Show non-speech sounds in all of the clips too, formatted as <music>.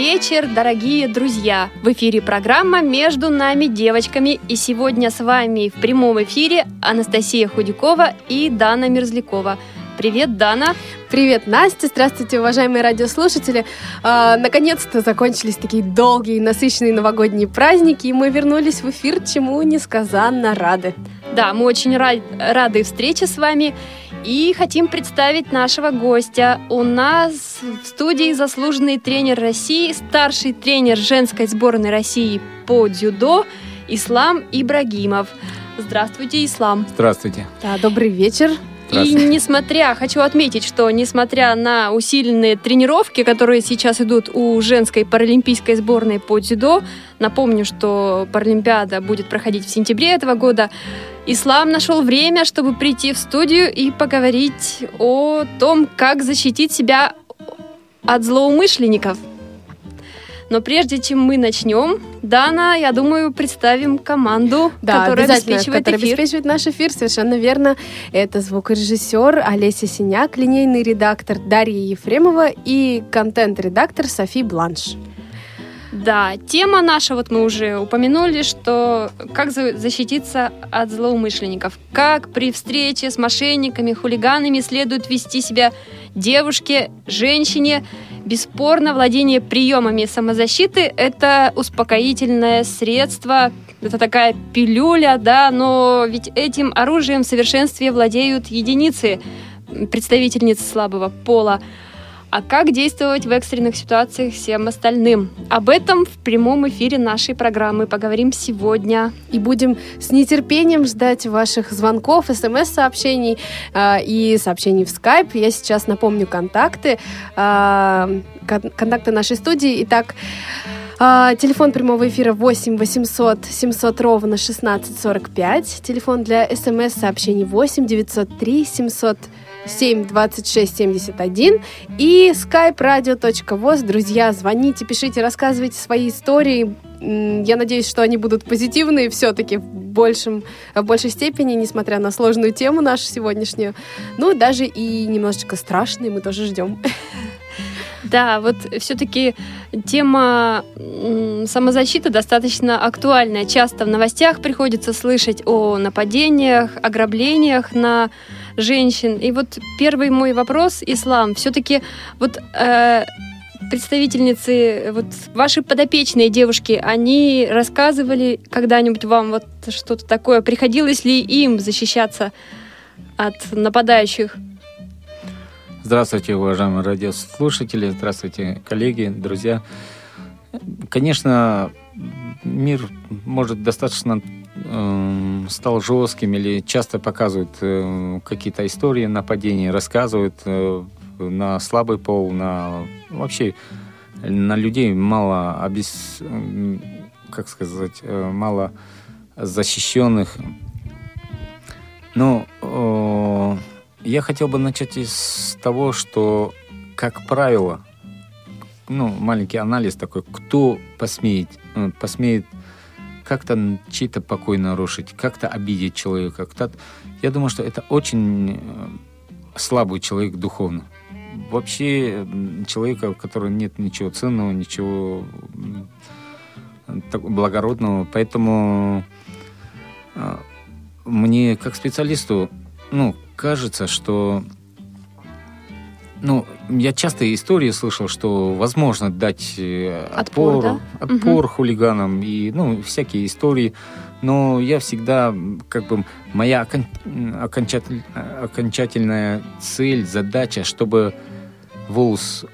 Вечер, дорогие друзья! В эфире программа «Между нами девочками» и сегодня с вами в прямом эфире Анастасия Худякова и Дана Мерзлякова. Привет, Дана! Привет, Настя! Здравствуйте, уважаемые радиослушатели! А, наконец-то закончились такие долгие, насыщенные новогодние праздники, и мы вернулись в эфир, чему несказанно рады. Да, мы очень рад, рады встрече с вами. И хотим представить нашего гостя. У нас в студии заслуженный тренер России, старший тренер женской сборной России по дзюдо Ислам Ибрагимов. Здравствуйте, Ислам. Здравствуйте. Да, добрый вечер. И несмотря, хочу отметить, что несмотря на усиленные тренировки, которые сейчас идут у женской паралимпийской сборной по дзюдо, напомню, что Паралимпиада будет проходить в сентябре этого года, Ислам нашел время, чтобы прийти в студию и поговорить о том, как защитить себя от злоумышленников. Но прежде чем мы начнем, Дана, я думаю, представим команду, да, которая обеспечивает которая эфир. обеспечивает наш эфир, совершенно верно. Это звукорежиссер Олеся Синяк, линейный редактор Дарья Ефремова и контент-редактор Софи Бланш. Да, тема наша, вот мы уже упомянули, что как защититься от злоумышленников. Как при встрече с мошенниками, хулиганами следует вести себя девушке, женщине. Бесспорно, владение приемами самозащиты – это успокоительное средство, это такая пилюля, да, но ведь этим оружием в совершенстве владеют единицы представительниц слабого пола. А как действовать в экстренных ситуациях всем остальным? Об этом в прямом эфире нашей программы поговорим сегодня. И будем с нетерпением ждать ваших звонков, смс-сообщений э, и сообщений в Skype. Я сейчас напомню контакты, э, контакты нашей студии. Итак, э, телефон прямого эфира 8 800 700 ровно 1645. Телефон для смс-сообщений 8 903 700 7 26 71 и skype radio.voz. Друзья, звоните, пишите, рассказывайте свои истории. Я надеюсь, что они будут позитивные все-таки в, большем, в большей степени, несмотря на сложную тему нашу сегодняшнюю. Ну, даже и немножечко страшные мы тоже ждем. <laughs> Да, вот все-таки тема самозащиты достаточно актуальная. Часто в новостях приходится слышать о нападениях, ограблениях на женщин. И вот первый мой вопрос, Ислам, все-таки вот э, представительницы, вот ваши подопечные девушки, они рассказывали когда-нибудь вам вот что-то такое? Приходилось ли им защищаться от нападающих? Здравствуйте, уважаемые радиослушатели, здравствуйте, коллеги, друзья. Конечно, мир может достаточно э, стал жестким или часто показывают э, какие-то истории нападений, рассказывают э, на слабый пол, на вообще на людей мало обес, как сказать, э, мало защищенных. Но э, я хотел бы начать с того, что, как правило, ну, маленький анализ такой, кто посмеет, э, посмеет как-то чей-то покой нарушить, как-то обидеть человека. Как-то... Я думаю, что это очень э, слабый человек духовно. Вообще человека, у которого нет ничего ценного, ничего благородного. Поэтому э, мне, как специалисту, ну, кажется, что ну, я часто истории слышал, что возможно дать э, отпор, отпор, да? отпор угу. хулиганам и ну всякие истории, но я всегда как бы моя окон, окончатель, окончательная цель, задача, чтобы волос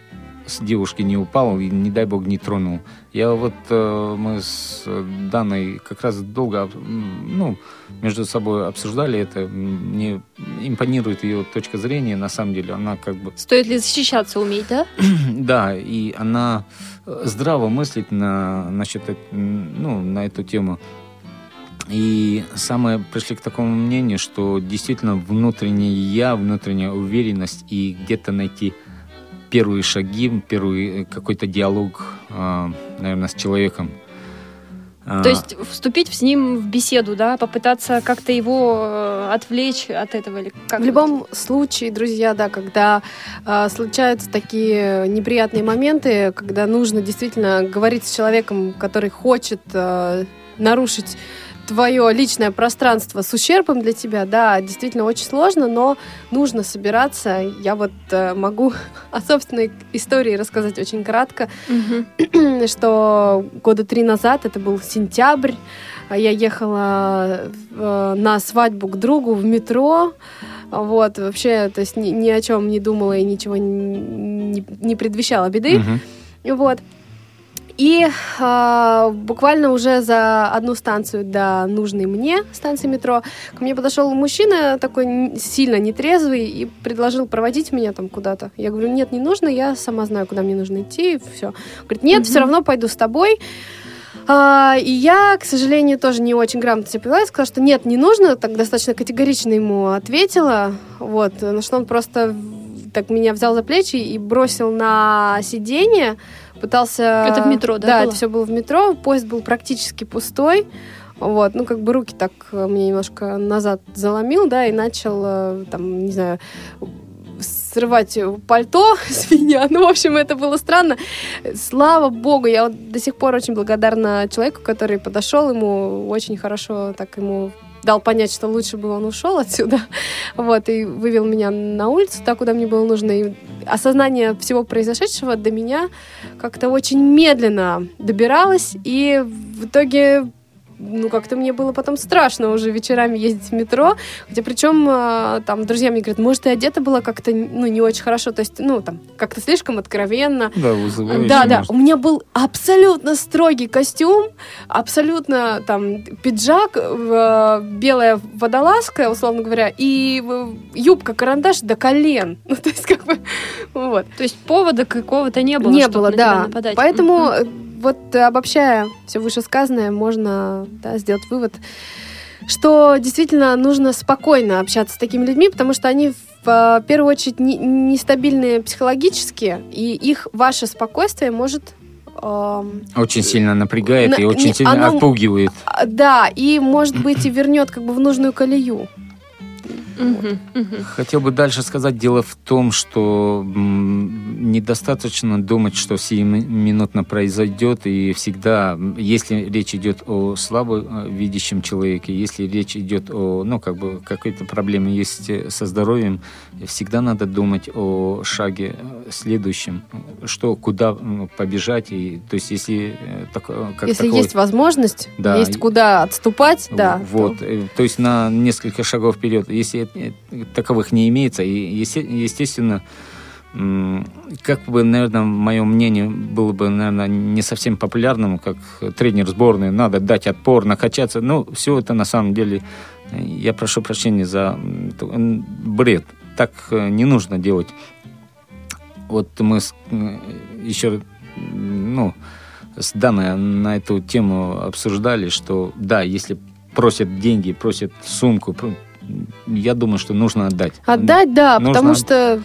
с девушки не упал и, не дай бог, не тронул. Я вот, э, мы с Даной как раз долго, ну, между собой обсуждали это. Мне импонирует ее точка зрения, на самом деле. Она как бы Стоит ли защищаться уметь, да? <clears throat> да, и она э, здраво мыслит на, насчет, ну, на эту тему. И самое пришли к такому мнению, что действительно внутреннее я, внутренняя уверенность и где-то найти первые шаги, первый э, какой-то диалог, наверное, с человеком. А, То есть вступить с ним в беседу, да, попытаться как-то его э, отвлечь от этого или как? В любом случае, друзья, да, когда э, случаются такие неприятные моменты, когда нужно действительно говорить с человеком, который хочет э, нарушить твое личное пространство с ущербом для тебя, да, действительно очень сложно, но нужно собираться. Я вот э, могу <laughs> о собственной истории рассказать очень кратко Мгм. <clears throat> что года три назад, это был сентябрь, а я ехала э, на свадьбу к другу в метро, вот, вообще, то есть ни, ни о чем не думала и ничего не, не предвещала беды, мгм. вот. И а, буквально уже за одну станцию до нужной мне станции метро ко мне подошел мужчина такой сильно нетрезвый и предложил проводить меня там куда-то. Я говорю, нет, не нужно, я сама знаю, куда мне нужно идти, все. Говорит, нет, все равно пойду с тобой. А, и я, к сожалению, тоже не очень грамотно себя повела. Я сказала, что нет, не нужно. Так достаточно категорично ему ответила. Вот, на что он просто так меня взял за плечи и бросил на сиденье. Пытался... Это в метро, да, Да, было? это все было в метро. Поезд был практически пустой. Вот, ну, как бы руки так э, мне немножко назад заломил, да, и начал, э, там, не знаю, срывать пальто <laughs> с меня. Ну, в общем, это было странно. Слава богу, я вот до сих пор очень благодарна человеку, который подошел ему очень хорошо, так ему дал понять, что лучше бы он ушел отсюда, <laughs> вот, и вывел меня на улицу, так, куда мне было нужно. И осознание всего произошедшего до меня как-то очень медленно добиралось, и в итоге ну, как-то мне было потом страшно уже вечерами ездить в метро. Хотя причем э, там друзья мне говорят, может, ты одета была как-то, ну, не очень хорошо, то есть, ну, там, как-то слишком откровенно. Да, вызывающе, Да, да, может. у меня был абсолютно строгий костюм, абсолютно там пиджак, э, белая водолазка, условно говоря, и юбка-карандаш до колен. <laughs> Ну, то есть, как бы, вот. То есть повода какого-то не было, Не чтобы было, на тебя да. нападать. Поэтому вот э, обобщая все вышесказанное, можно да, сделать вывод, что действительно нужно спокойно общаться с такими людьми, потому что они в э, первую очередь не- нестабильные психологически, и их ваше спокойствие может эм, Очень сильно напрягает На- и очень не- сильно оно- отпугивает. а, да, и может быть и вернет как бы в нужную колею. Мгм. Хотел бы дальше сказать, дело в том, что недостаточно думать, что сиюминутно произойдет, и всегда, если речь идет о слабо э, видящем человеке, если речь идет о, ну, как бы, какой-то проблеме есть э, со здоровьем, всегда надо думать о шаге э, следующем, что, куда побежать, и, то есть, если э, так, как Если такое- есть возможность, Да. есть куда отступать, да. вот, то- то есть на несколько шагов вперед. Если таковых не имеется, и естественно, как бы, наверное, мое мнение было бы, наверное, не совсем популярным, как тренер сборной, надо дать отпор, накачаться. Ну, все это на самом деле, э, я прошу прощения за бред. Так э, не нужно делать. Вот мы еще, ну, с Даной на эту тему обсуждали, что да, если просят деньги, просят сумку, я думаю, что нужно отдать. Отдать, да, Нужно потому от- что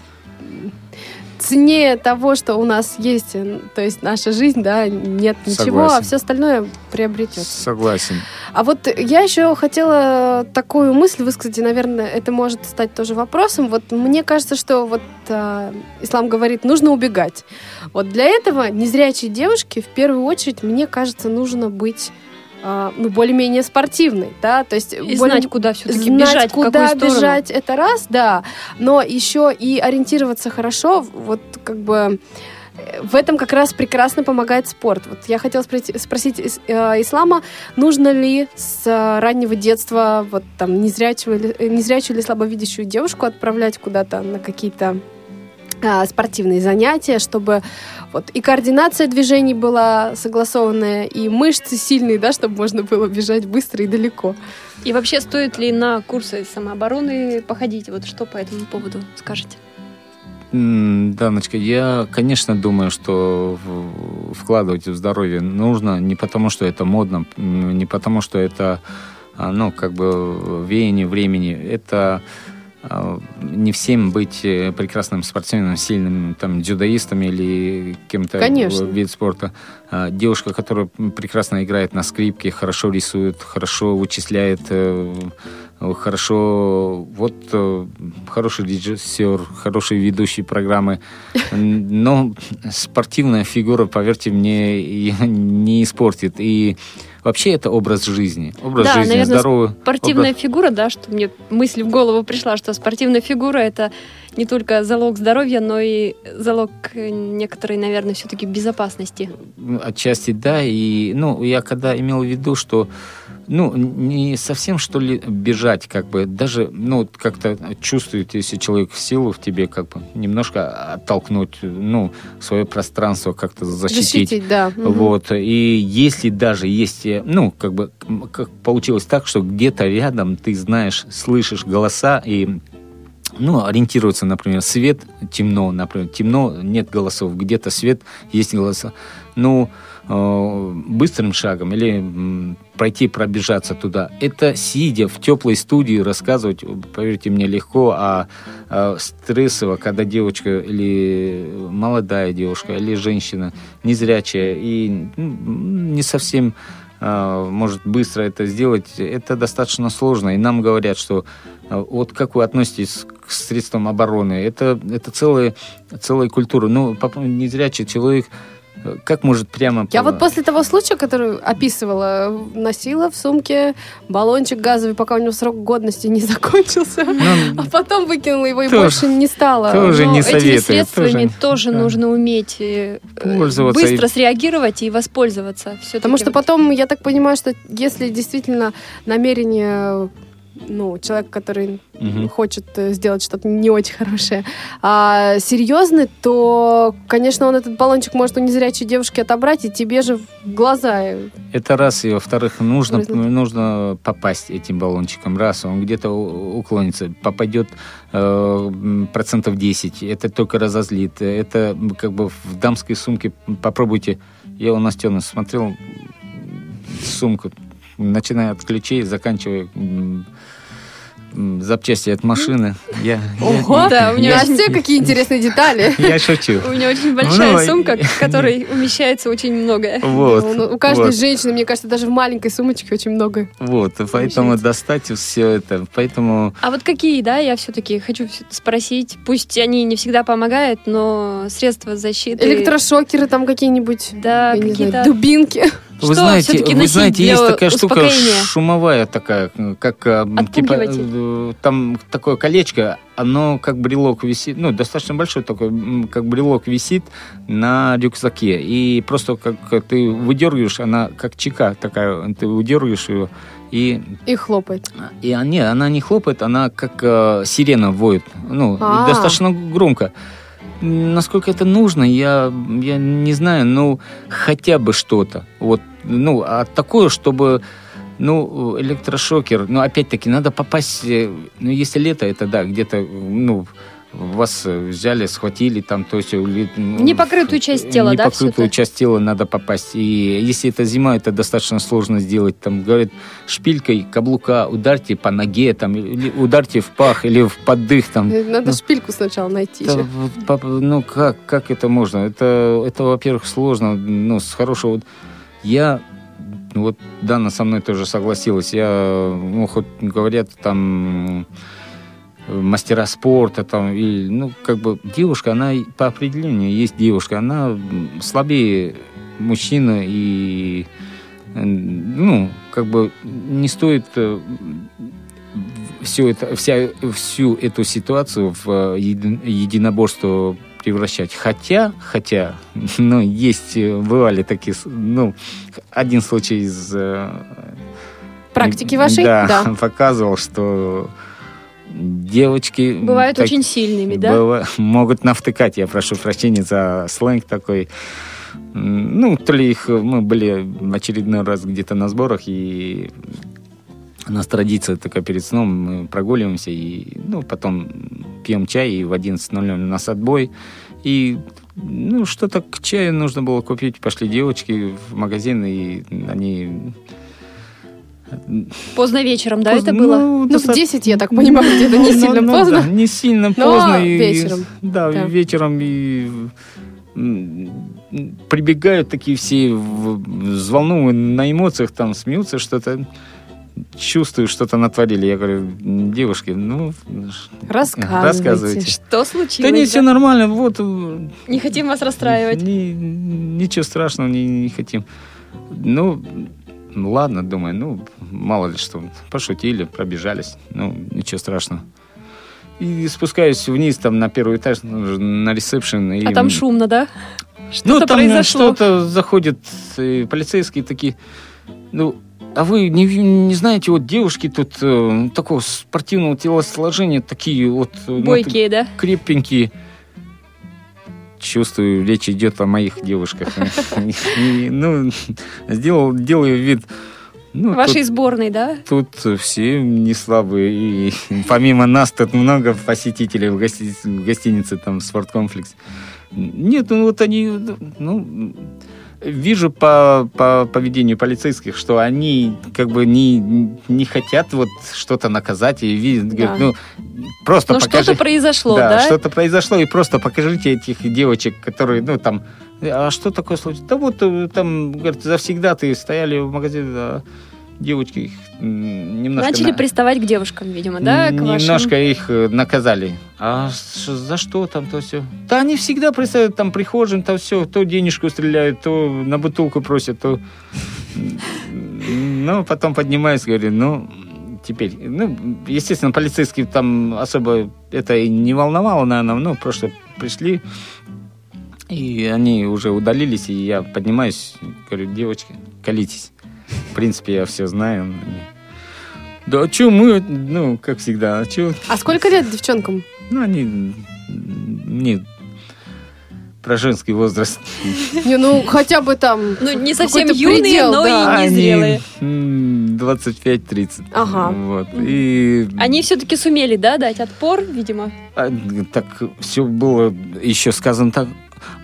ценнее того, что у нас есть, э, то есть наша жизнь, да, нет ничего, а Согласен. все остальное приобретется. Согласен. А вот я еще хотела такую мысль высказать, и, наверное, это может стать тоже вопросом. Вот мне кажется, что вот а, ислам говорит, нужно убегать. Вот для этого незрячей девушке в первую очередь, мне кажется, нужно быть а, ну, более-менее спортивной, да, то есть И более- знать, куда все-таки бежать, в куда какую сторону. бежать, это раз, да, но еще и ориентироваться хорошо, вот как бы э, в этом как раз прекрасно помогает спорт. Вот я хотела спросить, спросить э, ислама, нужно ли с э, раннего детства вот там незрячего или, э, незрячую или слабовидящую девушку отправлять куда-то на какие-то спортивные занятия, чтобы вот и координация движений была согласованная, и мышцы сильные, да, чтобы можно было бежать быстро и далеко. И вообще, стоит ли на курсы самообороны походить? Вот что по этому поводу скажете? Даночка, я, конечно, думаю, что вкладывать в здоровье нужно не потому, что это модно, не потому, что это, а, ну, как бы веяние времени. Это не всем быть э, прекрасным спортсменом, сильным там дзюдоистом или кем-то вид спорта. А, Девушка, которая прекрасно играет на скрипке, хорошо рисует, хорошо вычисляет, э, хорошо, вот э, хороший режиссер, хороший ведущий программы. Но спортивная фигура, поверьте мне, не испортит. И вообще это образ жизни. Образ Да, жизни наверное, здоровый. Спортивная образ- фигура, да, что мне мысль в голову пришла, что спортивная фигура это не только залог здоровья, но и залог э, некоторой, наверное, все-таки безопасности. Отчасти да. И, ну, я когда имел в виду, что ну, не совсем, что ли, бежать, как бы, даже, ну, как-то чувствует, если человек силу в тебе, как бы, немножко оттолкнуть, ну, свое пространство как-то защитить. Защитить, да. Вот, и если даже есть, э, ну, как бы, как получилось так, что где-то рядом ты знаешь, слышишь голоса и ну, ориентироваться, например, свет, темно, например, темно, нет голосов, где-то свет, есть голоса. Ну, э, быстрым шагом или м, пройти, пробежаться туда. Это сидя в теплой студии рассказывать, поверьте мне, легко, а, а стрессово, когда девочка или молодая девушка, или женщина незрячая и ну, не совсем а, может быстро это сделать, это достаточно сложно. И нам говорят, что а, вот как вы относитесь к средствам обороны, это, это целая, целая культура. Ну, поп- незрячий человек э, как может прямо... Я вот после того случая, который описывала, носила в сумке баллончик газовый, пока у него срок годности не <laughs> закончился, Ну, а потом выкинула его и Тоже- больше не стала. тоже Но не этими советую, средствами тоже- тоже, да. нужно уметь э, Пользоваться быстро и- среагировать и воспользоваться. Всё-таки Потому что вот. потом, я так понимаю, что если действительно намерение ну, человек, который Мгм. хочет э, сделать что-то не очень хорошее, а, серьезный, то, конечно, он этот баллончик может у незрячей девушки отобрать, и тебе же в глаза. э, Это раз, и во-вторых, нужно, Брызнуть. нужно попасть этим баллончиком. Раз, он где-то уклонится, попадет э, процентов 10, это только разозлит. Это как бы в дамской сумке попробуйте. Я у Настены смотрел сумку, начиная от ключей, заканчивая запчасти от машины. Я, я- Ого! Да, у меня Настя, очень- какие интересные детали. <laughs> я шучу. У меня очень большая Ну, сумка, в <laughs> которой умещается очень многое. Вот, Ну, У каждой вот. женщины, мне кажется, даже в маленькой сумочке очень много. Вот, поэтому достать все это, поэтому А вот какие, да, я все-таки хочу спросить, пусть они не всегда помогают, но средства защиты... Электрошокеры там какие-нибудь, Да, я какие-то... дубинки. Вы Что знаете, вы знаете, есть такая штука шумовая такая, как а, типа э, там такое колечко, оно как брелок висит, ну достаточно большой такой, как брелок висит на рюкзаке, и просто как ты выдергиваешь, она как чека такая, ты выдергиваешь ее и И хлопает. и а, не, она не хлопает, она как э, сирена воет, ну А. достаточно громко. Насколько это нужно, я, я не знаю, ну, хотя бы что-то. Вот, ну, а такое, чтобы, ну, электрошокер, ну, опять-таки, надо попасть, э, ну, если лето, это да, где-то, ну, вас э, взяли, схватили там, то есть... или, ну, Непокрытую часть тела, да, Непокрытую всё это? часть тела надо попасть. И если это зима, это достаточно сложно сделать. Там, говорят, шпилькой каблука ударьте по ноге, там, или ударьте в пах, или в поддых, там, Э, Надо Ну, шпильку сначала найти. это ну как, как это можно? Это, это во-первых, сложно. Ну, с хорошего... Я... ну, Вот Дана со мной тоже согласилась. Я, ну, хоть говорят, там э, мастера спорта, там, и, ну, как бы девушка, она по определению есть девушка, она слабее мужчины и, э, ну, как бы не стоит всю, это, вся, всю эту ситуацию в э, еди- единоборство превращать. Хотя, хотя, <laughs> ну, есть, э, бывали такие, ну, один случай из... э, Практики вашей? Да, Да. <laughs> показывал, что девочки... Бывают так- очень сильными, да? быва- <laughs> могут навтыкать, я прошу прощения за сленг такой. Ну, то ли их... Мы были в очередной раз где-то на сборах, и у нас традиция такая перед сном, мы прогуливаемся, и ну, потом пьем чай, и в 11.00 у нас отбой. И ну, что-то к чаю нужно было купить. Пошли девочки в магазин, и они... Поздно вечером, да, Поздно- это было? Ну, в достаточно- 10, я так понимаю, где-то не Ну, сильно ну, поздно. да, не сильно Но поздно. и- вечером. Да, Да. вечером и прибегают такие все в- взволнованные на эмоциях, там смеются, что-то чувствую, что-то натворили. Я говорю, девушки, ну, Рассказывайте. рассказывайте. Что Да случилось? не, да? все нормально, вот. э, Не хотим вас расстраивать. ни- ничего страшного не, не хотим. Ну, ладно, думаю, ну, мало ли что, пошутили, пробежались, ну, ничего страшного. И спускаюсь вниз, там, на первый этаж, ну, на ресепшн. и- А там шумно, да? ну, Что-то там произошло. что-то заходят э, полицейские такие, ну, а вы не, не знаете, вот девушки тут э, такого спортивного телосложения, такие вот... э, ну, Бойкие, да? крепенькие. Чувствую, речь идет о моих девушках. <laughs> Ну, сделал, делаю вид. Ну, Вашей сборной, да? тут, тут все не слабые. И помимо нас тут много посетителей в, гости- в гостинице, там, спорткомплекс. Нет, ну вот они, ну, вижу по, по поведению полицейских, что они как бы не, не хотят вот что-то наказать и видят, говорят, Да. ну, просто Но покажи. что-то произошло, да, да? что-то произошло, и просто покажите этих девочек, которые, ну, там, а что такое случилось? Да вот э, там, говорит, завсегда ты стояли в магазине, а девочки их немножко... Начали на- приставать к девушкам, видимо, да? К вашим? Немножко их э, наказали. А за что там то все? Да они всегда представляют там прихожим, там все, то денежку стреляют, то на бутылку просят, то... Ну, потом поднимаюсь, говорю, ну, теперь, ну, естественно, полицейские там особо это и не волновало, наверное, ну, просто пришли, и они уже удалились, и я поднимаюсь, говорю, девочки, колитесь. В принципе, я все знаю. Да, а что мы, ну, как всегда, а что, А сколько лет девчонкам? ну, они мне про женский возраст. Не, ну, хотя бы там... Ну, не совсем юные, предел, но да. и незрелые. м, 25-30. Ага. Вот. И Они все-таки сумели, да, дать отпор, видимо? а, так все было еще сказано так.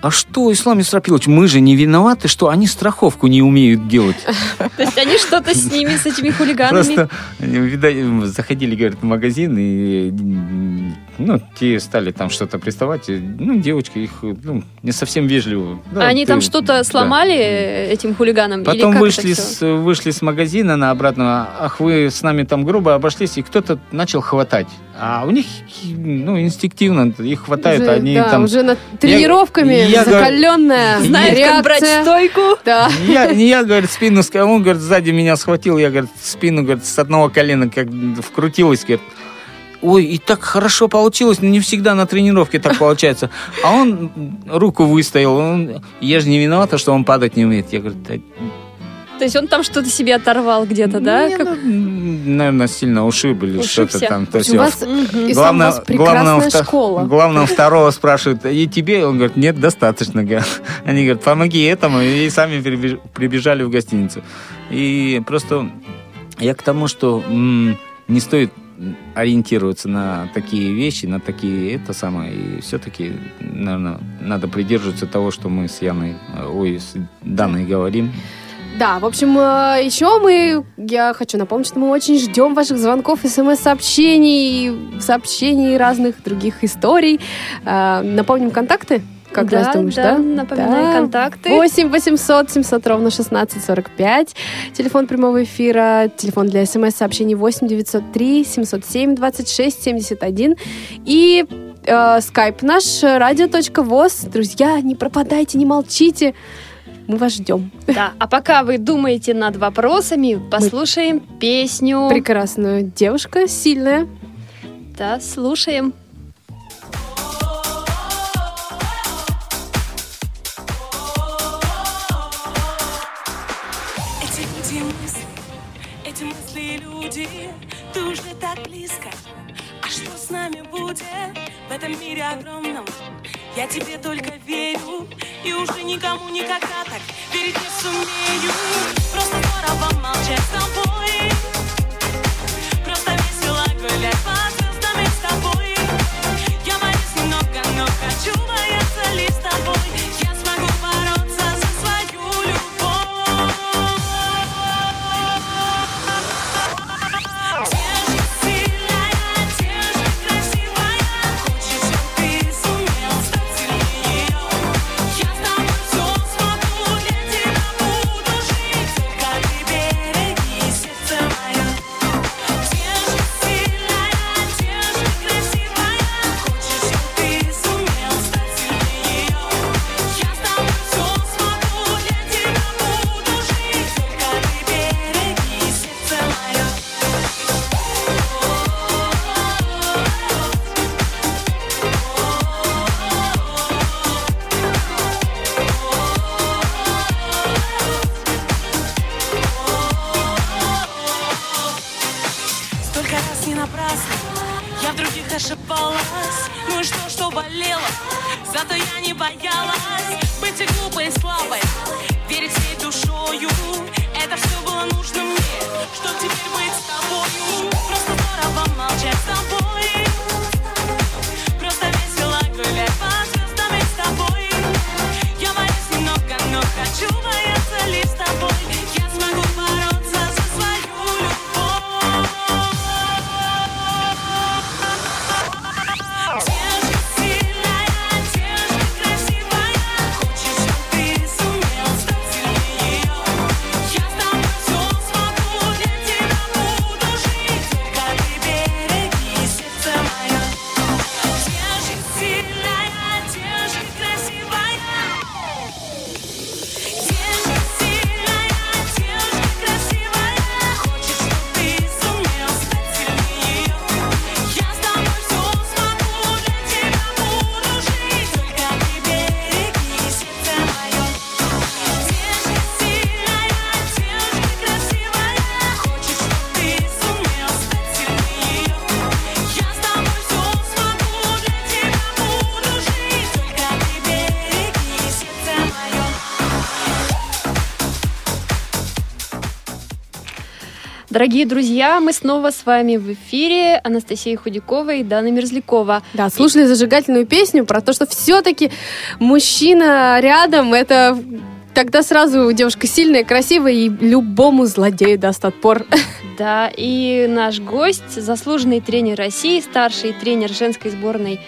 А что, Ислам Исрапилович, мы же не виноваты, что они страховку не умеют делать. <laughs> То есть они что-то с ними, с этими хулиганами? Просто они, видать, заходили, говорят, в магазин, и ну, те стали там что-то приставать. Ну, девочки их ну, не совсем вежливо. Ну, А они ты- там что-то да. сломали э, этим хулиганам? Или Потом как вышли с, вышли с магазина на обратно. Ах, вы с нами там грубо обошлись, и кто-то начал хватать. А у них, ну, инстинктивно их хватают, уже, они да, там... уже над тренировками я говорю- закаленная Знает, как брать стойку? Да. Не я, не я, говорит, спину он, говорит, сзади меня схватил, я, говорит, спину, говорит, с одного колена как вкрутилась, говорит, ой, и так хорошо получилось, но не всегда на тренировке так получается. А он руку выставил, он, я же не виновата, что он падать не умеет. Я говорю, «Да То есть он там что-то себе оторвал где-то, да? Не, Как- ну, наверное, сильно ушиб или что-то там. То У всё. вас, Мгм. Ислам, у вас вто- школа. главного второго спрашивают, и тебе? Он говорит, нет, достаточно. Они говорят, помоги этому, и сами прибеж- прибежали в гостиницу. И просто я к тому, что не стоит ориентироваться на такие вещи, на такие это самое, и все-таки, наверное, надо придерживаться того, что мы с Яной, э, ой, с Даной говорим. Да, в общем, э, еще мы, я хочу напомнить, что мы очень ждем ваших звонков, смс-сообщений, сообщений разных других историй. Э, Напомним контакты? Как да, раз думаешь, да, да? напоминаю Да. контакты. 8 800 700 ровно 1645. Телефон прямого эфира, телефон для смс-сообщений 8 903 707 26 71. И э, скайп наш радио.воз. Друзья, не пропадайте, не молчите. Мы вас ждем. Да, а пока вы думаете над вопросами, послушаем песню. Прекрасная девушка, сильная. Да, слушаем. Эти люди мысли, эти мысли люди, ты уже так близко. А что в этом мире огромном. Я тебе только верю и уже никому никогда так верить не сумею. Просто здорово молчать с тобой, просто весело гулять под звездами с тобой. Я боюсь немного, но хочу бояться лишь с тобой. Боялась Быть глупой, и слабой. Верить всей душою Это все было нужно мне. Чтоб теперь быть Дорогие друзья, мы снова с вами в эфире. Анастасия Худякова и Дана Мерзлякова. Да, слушали зажигательную песню про то, что все-таки мужчина рядом это тогда сразу девушка сильная, красивая и любому злодею даст отпор. <laughs> Да, и наш гость, заслуженный тренер России, старший тренер женской сборной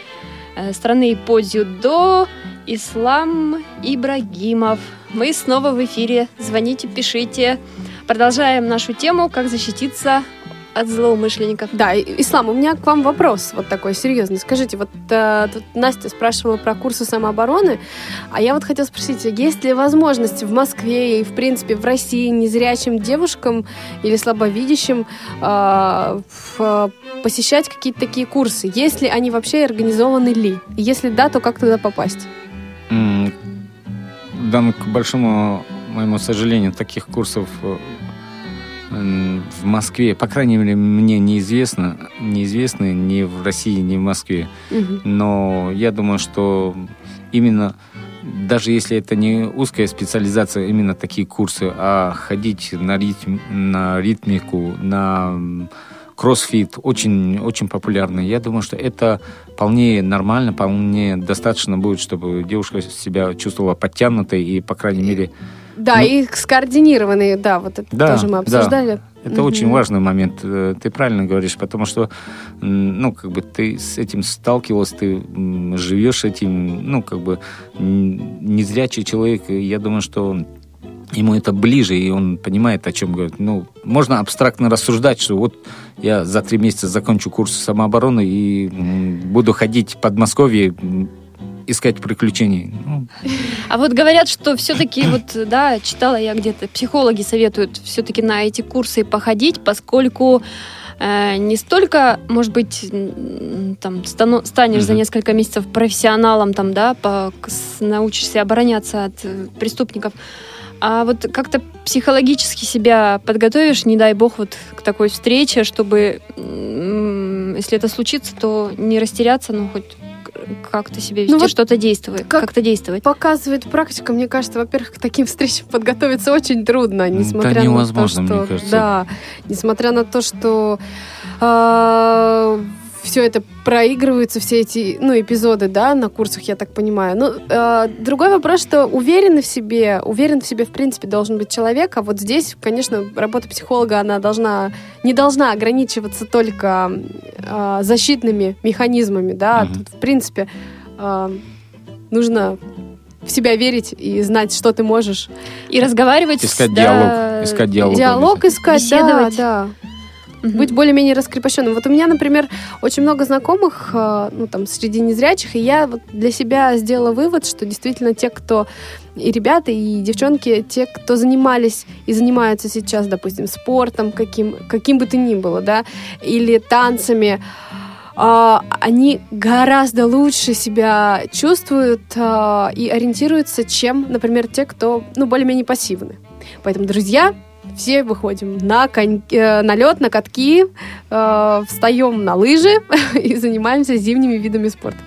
э, страны по дзюдо Ислам Ибрагимов. Мы снова в эфире. Звоните, пишите. Продолжаем нашу тему «Как защититься от злоумышленников». Да, Ислам, у меня к вам вопрос вот такой серьезный. Скажите, вот э, тут Настя спрашивала про курсы самообороны, а я вот хотела спросить, есть ли возможность в Москве и, в принципе, в России незрячим девушкам или слабовидящим э, в- посещать какие-то такие курсы? Если они вообще организованы ли? Если да, то как туда попасть? М, Да, ну, к большому моему сожалению, таких курсов э, в Москве, по крайней мере, мне неизвестно, неизвестны ни в России, ни в Москве. Мгм. Но я думаю, что именно даже если это не узкая специализация, именно такие курсы, а ходить на, ритм, на ритмику, на кроссфит очень, очень популярны. Я думаю, что это вполне нормально, вполне достаточно будет, чтобы девушка себя чувствовала подтянутой и, по крайней мере, Да, Ну- и скоординированные, да, вот это Да, тоже мы да. обсуждали. Это Мгм. очень важный момент. Э, Ты правильно говоришь, потому что, ну, как бы ты с этим сталкивался, ты живешь этим, ну, как бы незрячий человек. Я думаю, что ему это ближе, и он понимает, о чем говорит. Ну, можно абстрактно рассуждать, что вот я за три месяца закончу курс самообороны и буду ходить в Подмосковье, искать приключений. Ну, А вот говорят, что все-таки, вот, да, читала я где-то, психологи советуют все-таки на эти курсы походить, поскольку э, не столько, может быть, там, стано- станешь за Мгм. несколько месяцев профессионалом, там, да, по- с- научишься обороняться от э, преступников, а вот как-то психологически себя подготовишь, не дай бог, вот к такой встрече, чтобы если это случится, то не растеряться, ну хоть как-то себе вести, Ну вот что-то действовать, как- как-то действовать. Показывает практика, мне кажется, во-первых, к таким <laughs> встречам подготовиться очень трудно, Да несмотря невозможно, на то, мне что... кажется. Да, несмотря на то, что все это проигрываются, все эти ну, эпизоды, да, на курсах, я так понимаю. Ну, э, другой вопрос, что уверенный в себе, уверен в себе, в принципе, должен быть человек, а вот здесь, конечно, работа психолога, она должна, не должна ограничиваться только э, защитными механизмами, да, Мгм. тут, в принципе, э, нужно в себя верить и знать, что ты можешь. И разговаривать. Искать да, диалог, искать диалог. Диалог искать, да, Беседовать. да. Мгм. Быть более-менее раскрепощенным. Вот у меня, например, очень много знакомых, э, ну, там, среди незрячих, и я вот для себя сделала вывод, что действительно те, кто и ребята, и девчонки, те, кто занимались и занимаются сейчас, допустим, спортом, каким, каким бы то ни было, да, или танцами, а, они гораздо лучше себя чувствуют а, и ориентируются, чем, например, те, кто, ну, более-менее пассивны. Поэтому, друзья, все выходим на, конь, э, на лед, на катки, э, встаем на лыжи <laughs> и занимаемся зимними видами спорта.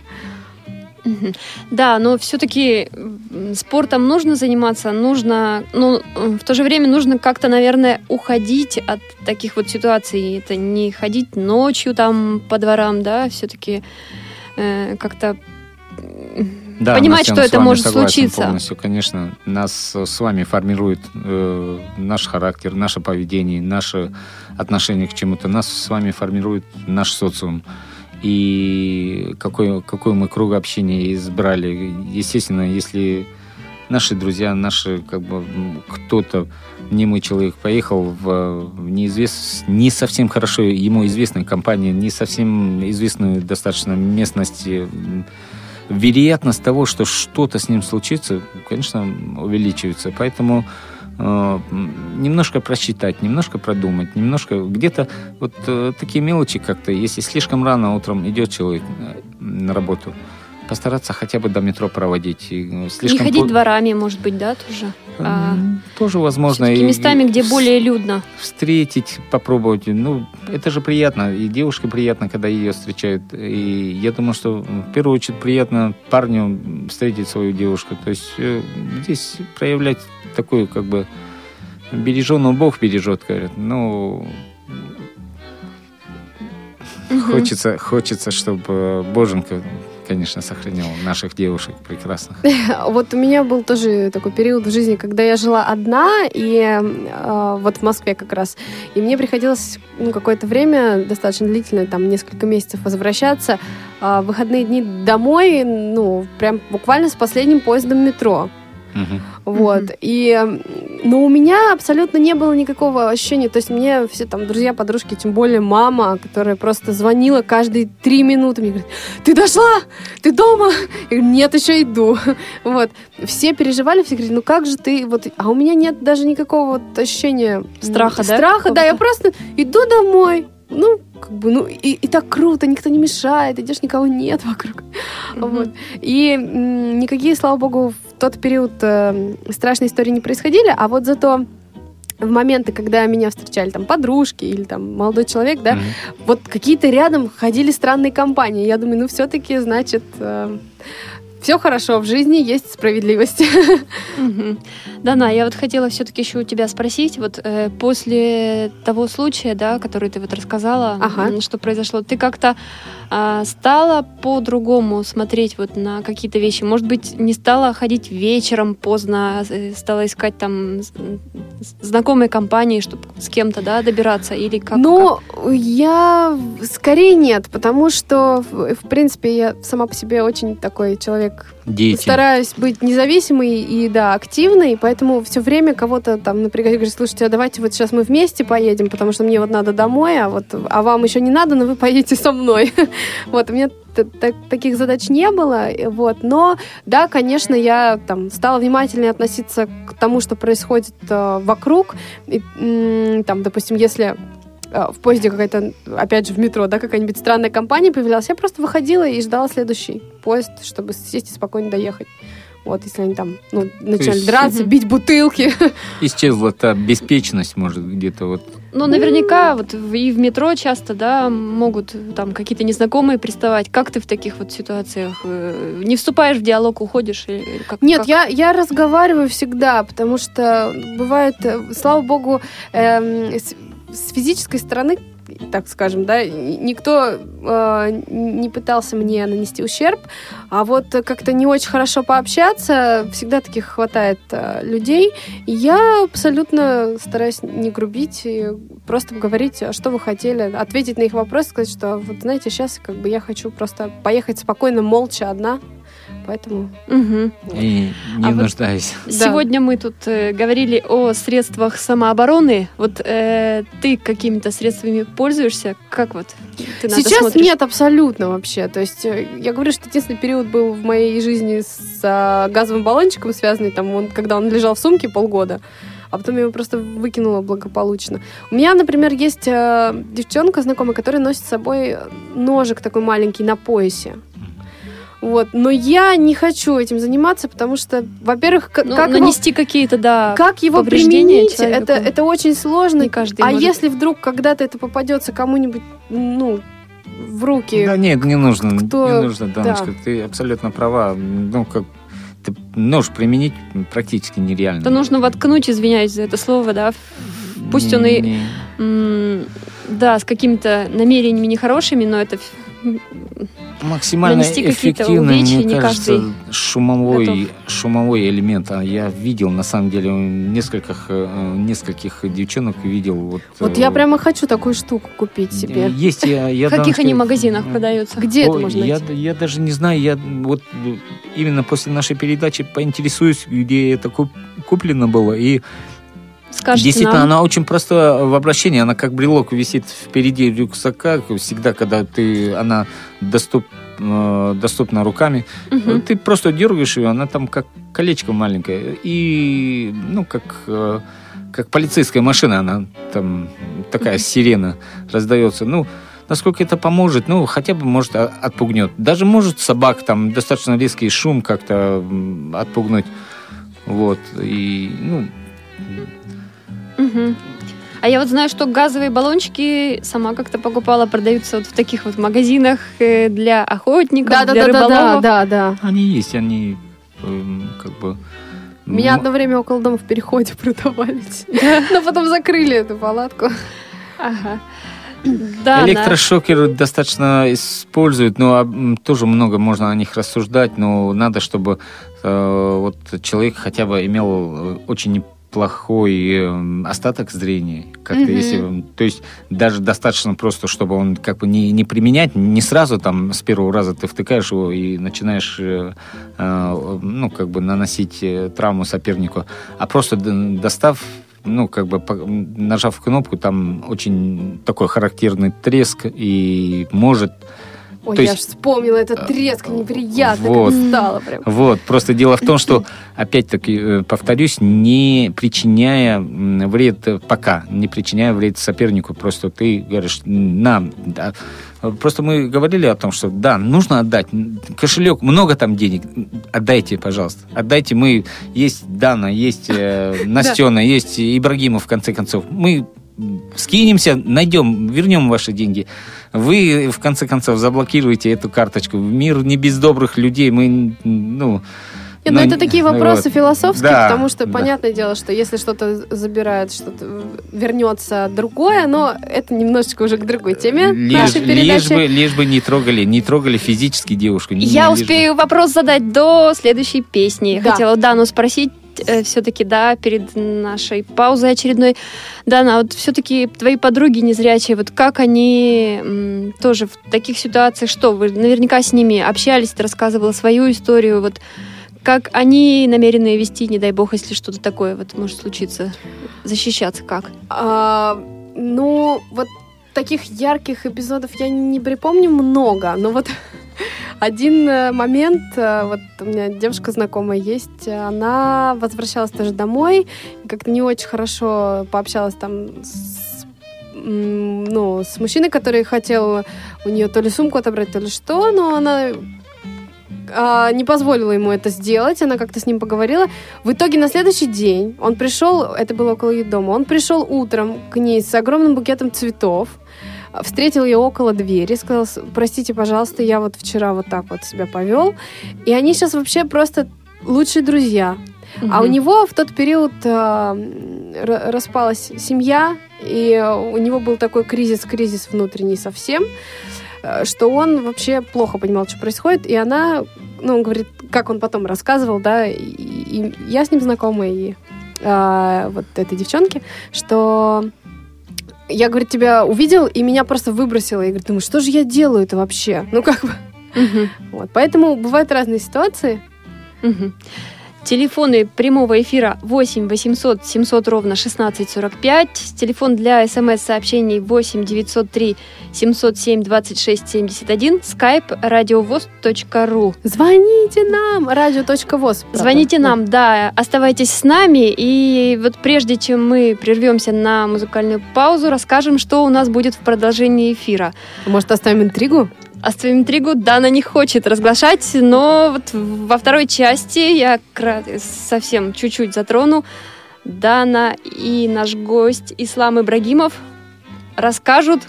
Да, но все-таки спортом нужно заниматься, нужно, но м, в то же время нужно как-то, наверное, уходить от таких вот ситуаций. Это не ходить ночью там по дворам, да, все-таки как-то м, Да, понимать, что это может случиться. Полностью, конечно, нас с вами формирует э, наш характер, наше поведение, наше отношение к чему-то. Нас с вами формирует наш социум. И какой, какой мы круг общения избрали. Естественно, если наши друзья, наши как бы кто-то немой человек поехал в, неизвест... не совсем хорошо ему известную компанию, не совсем известную достаточно местность, м, вероятность того, что что-то с ним случится, конечно, увеличивается. Поэтому э, немножко просчитать, немножко продумать, немножко где-то вот э, такие мелочи как-то, если слишком рано утром идет человек э, на работу, постараться хотя бы до метро проводить. И, не слишком ходить по- дворами, может быть, да, тоже. А, Тоже возможно. И- местами, и где более людно. встретить, попробовать. Ну, это же приятно. И девушке приятно, когда ее встречают. И я думаю, что в первую очередь приятно парню встретить свою девушку. То есть э, здесь проявлять такую, как бы, береженого Бог бережет, говорят. Ну, хочется, хочется, чтобы Боженька, конечно, сохранял наших девушек прекрасных. <laughs> Вот у меня был тоже такой период в жизни, когда я жила одна, и э, вот в Москве как раз. И мне приходилось ну, какое-то время, достаточно длительное, там несколько месяцев возвращаться э, выходные дни домой, ну, прям буквально с последним поездом метро. Мгм. Вот. Мгм. И, но у меня абсолютно не было никакого ощущения. То есть мне все там друзья, подружки, тем более мама, которая просто звонила каждые три минуты, мне говорит, ты дошла? Ты дома? Я говорю, нет, еще иду. <laughs> Вот. Все переживали, все говорили, ну как же ты? Вот. А у меня нет даже никакого вот ощущения Страха, да, Страха, да. Я просто иду домой. Ну, как бы, ну, и, и так круто, никто не мешает, идешь, никого нет <laughs> вокруг. Вот. И м, никакие, слава богу, в тот период э, страшные истории не происходили, а вот зато в моменты, когда меня встречали там подружки или там молодой человек, да, Мгм. вот какие-то рядом ходили странные компании. Я думаю, ну все-таки, значит, все хорошо в жизни, есть справедливость. <laughs> Мгм. Дана, я вот хотела все-таки еще у тебя спросить, вот э, после того случая, да, который ты вот рассказала, Ага. что произошло, ты как-то а, стала по-другому смотреть вот на какие-то вещи? Может быть, не стала ходить вечером поздно, э, стала искать там знакомые компании, чтобы с кем-то, да, добираться? Или как? Ну, я скорее нет, потому что, в, в принципе, я сама по себе очень такой человек Дети. Стараюсь быть независимой и, да, активной, поэтому все время кого-то там напрягать, говорю, слушайте, а давайте вот сейчас мы вместе поедем, потому что мне вот надо домой, а вот, а вам еще не надо, но вы поедете со мной. <laughs> Вот, у меня таких задач не было, э, вот, но, да, конечно, я там стала внимательнее относиться к тому, что происходит э, вокруг, и, там, допустим, если в поезде какая-то, опять же, в метро, да, какая-нибудь странная компания появлялась, я просто выходила и ждала следующий поезд, чтобы сесть и спокойно доехать. Вот, если они там ну, начали есть- драться, бить бутылки. <laughs> Исчезла та беспечность, может, где-то вот Но наверняка вот и в метро часто, да, могут там какие-то незнакомые приставать. Как ты в таких вот ситуациях? э, Не вступаешь в диалог, уходишь? Или или как, Нет, как? я, я разговариваю всегда, потому что бывает, э, слава богу, эм, с, физической стороны, так скажем, да, никто э, не пытался мне нанести ущерб, а вот как-то не очень хорошо пообщаться, всегда таких хватает э, людей, и я абсолютно стараюсь не грубить и просто говорить, а что вы хотели, ответить на их вопросы, сказать, что вот знаете, сейчас как бы я хочу просто поехать спокойно, молча одна, поэтому Мгм. И не А вот- нуждаюсь. Да. Сегодня мы тут э, говорили о средствах самообороны. Вот э, ты какими-то средствами пользуешься? Как вот ты на Сейчас смотришь? нет абсолютно вообще. То есть э, я говорю, что единственный период был в моей жизни с а, газовым баллончиком связанный, там, он, когда он лежал в сумке полгода, а потом я его просто выкинула благополучно. У меня, например, есть э, девчонка знакомая, которая носит с собой ножик такой маленький на поясе. Вот. Но я не хочу этим заниматься, потому что, во-первых, к- Ну, как, его, нанести какие-то, да, как его повреждения применить, человеку. это, это очень сложно. не каждый А может. если вдруг когда-то это попадется кому-нибудь, ну, в руки, Да нет, не нужно, кто- не нужно, Даночка, ты абсолютно права. Ну, как ты нож применить практически нереально. то нужно воткнуть, извиняюсь за это слово, да, пусть он и, Не- м, да, с какими-то намерениями нехорошими, но это максимально эффективный, увечья мне не кажется, каждый шумовой, шумовой элемент. А я видел, на самом деле, нескольких, э, нескольких девчонок видел. Вот, Вот э, я прямо хочу такую штуку купить себе. Есть, я, я в каких Даночка, они магазинах э, продаются? Где это можно я, найти? я даже не знаю, я вот э, именно после нашей передачи поинтересуюсь, где это куп- куплено было. И Скажите действительно, нам. она очень простая в обращении, она как брелок висит впереди рюкзака, всегда, когда ты, она доступ, э, доступна руками. Мгм. Ты просто дергаешь ее, она там как колечко маленькое. И, ну, как, э, как полицейская машина, она там такая сирена раздается. Ну, насколько это поможет, ну, хотя бы, может, а- отпугнет. Даже может собак там достаточно резкий шум как-то отпугнуть. Вот. И, ну, Мгм. А я вот знаю, что газовые баллончики сама как-то покупала, продаются вот в таких вот магазинах э, для охотников, Да, да, для да, да, да, рыболовов. да, да. они есть, они эм, как бы... Меня одно время около дома в переходе <laughs> продавались. Но потом закрыли эту палатку. Ага. <clears throat> Да, да. Электрошокер достаточно используют, но а, м, тоже много можно о них рассуждать, но надо, чтобы э, вот человек хотя бы имел э, очень неплохой э, остаток зрения. Как-то Мгм. если, то есть даже достаточно просто, чтобы он как бы не, не применять, не сразу там с первого раза ты втыкаешь его и начинаешь э, э, ну как бы наносить э, травму сопернику, а просто достав ну, как бы нажав кнопку, там очень такой характерный треск и может... Ой, То я есть- вспомнила этот треск, неприятно Вот. как стало прям. Вот, просто дело в том, что, <laughs> опять-таки, э, повторюсь, не причиняя вред э, пока, не причиняя вред сопернику, просто ты говоришь, нам, да. Просто мы говорили о том, что да, нужно отдать. Кошелек, много там денег, отдайте, пожалуйста. Отдайте, мы, есть Дана, есть э, <laughs> Настена, есть Ибрагимов, в конце концов. Мы скинемся, найдем, вернем ваши деньги. Вы, в конце концов, заблокируете эту карточку. Мир не без добрых людей. Мы, ну... Нет, ну, ну, это такие ну, вопросы вот. философские, Да, потому что да. понятное дело, что если что-то забирает, что-то вернется другое, но это немножечко уже к другой теме Лишь, нашей лишь передачи. бы, лишь бы не трогали, не трогали физически девушку. Не- Я лишь бы- успею вопрос задать до следующей песни. Да. Хотела Дану спросить все-таки, да, перед нашей паузой очередной. Дана, вот все-таки твои подруги незрячие, вот как они тоже в таких ситуациях, что вы наверняка с ними общались, ты рассказывала свою историю, вот как они намерены вести, не дай бог, если что-то такое вот может случиться, защищаться как? А, ну, вот таких ярких эпизодов я не припомню много, но вот один э, момент, э, вот у меня девушка знакомая есть, она возвращалась тоже домой, как-то не очень хорошо пообщалась там с ну, с мужчиной, который хотел у нее то ли сумку отобрать, то ли что, но она а, не позволила ему это сделать, она как-то с ним поговорила. В итоге на следующий день он пришел, это было около ее дома, он пришел утром к ней с огромным букетом цветов, встретил ее около двери, сказал, простите, пожалуйста, я вот вчера вот так вот себя повел. И они сейчас вообще просто лучшие друзья. А у него в тот период р- распалась семья, и у него был такой кризис, кризис внутренний совсем, э, что он вообще плохо понимал, что происходит, и она, ну, он говорит, как он потом рассказывал, да, и, и я с ним знакома, и а, вот этой девчонки, что я, говорит, тебя увидел, и меня просто выбросило. Я говорю, думаю, что же я делаю-то вообще? Ну, как бы, Мгм. вот. Поэтому бывают разные ситуации. Мгм. Телефоны прямого эфира 8 800 700 ровно 1645. Телефон для смс-сообщений 8 903 707 26 71. Skype радиовоз.ру. Звоните нам, радио.воз. Звоните нам, да, оставайтесь с нами. И вот прежде чем мы прервемся на музыкальную паузу, расскажем, что у нас будет в продолжении эфира. Может, оставим интригу? Оставим интригу, Дана не хочет разглашать, но вот во второй части я совсем чуть-чуть затрону. Дана и наш гость Ислам Ибрагимов расскажут,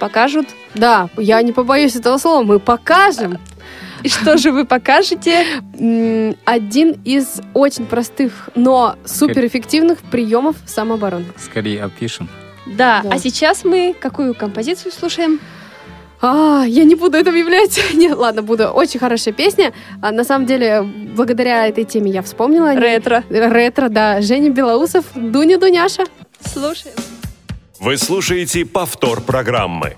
покажут. Да, я не побоюсь этого слова, мы покажем И что же вы покажете? один из очень простых, но суперэффективных приемов самообороны. Скорее опишем. Да, Да. а сейчас мы какую композицию слушаем? А, я не буду это объявлять. <laughs> Не, ладно, буду. Очень хорошая песня. А, на самом деле, благодаря этой теме я вспомнила. о ней. Ретро. Ретро, да. Женя Белоусов, Дуня Дуняша. Слушаем. Вы слушаете повтор программы.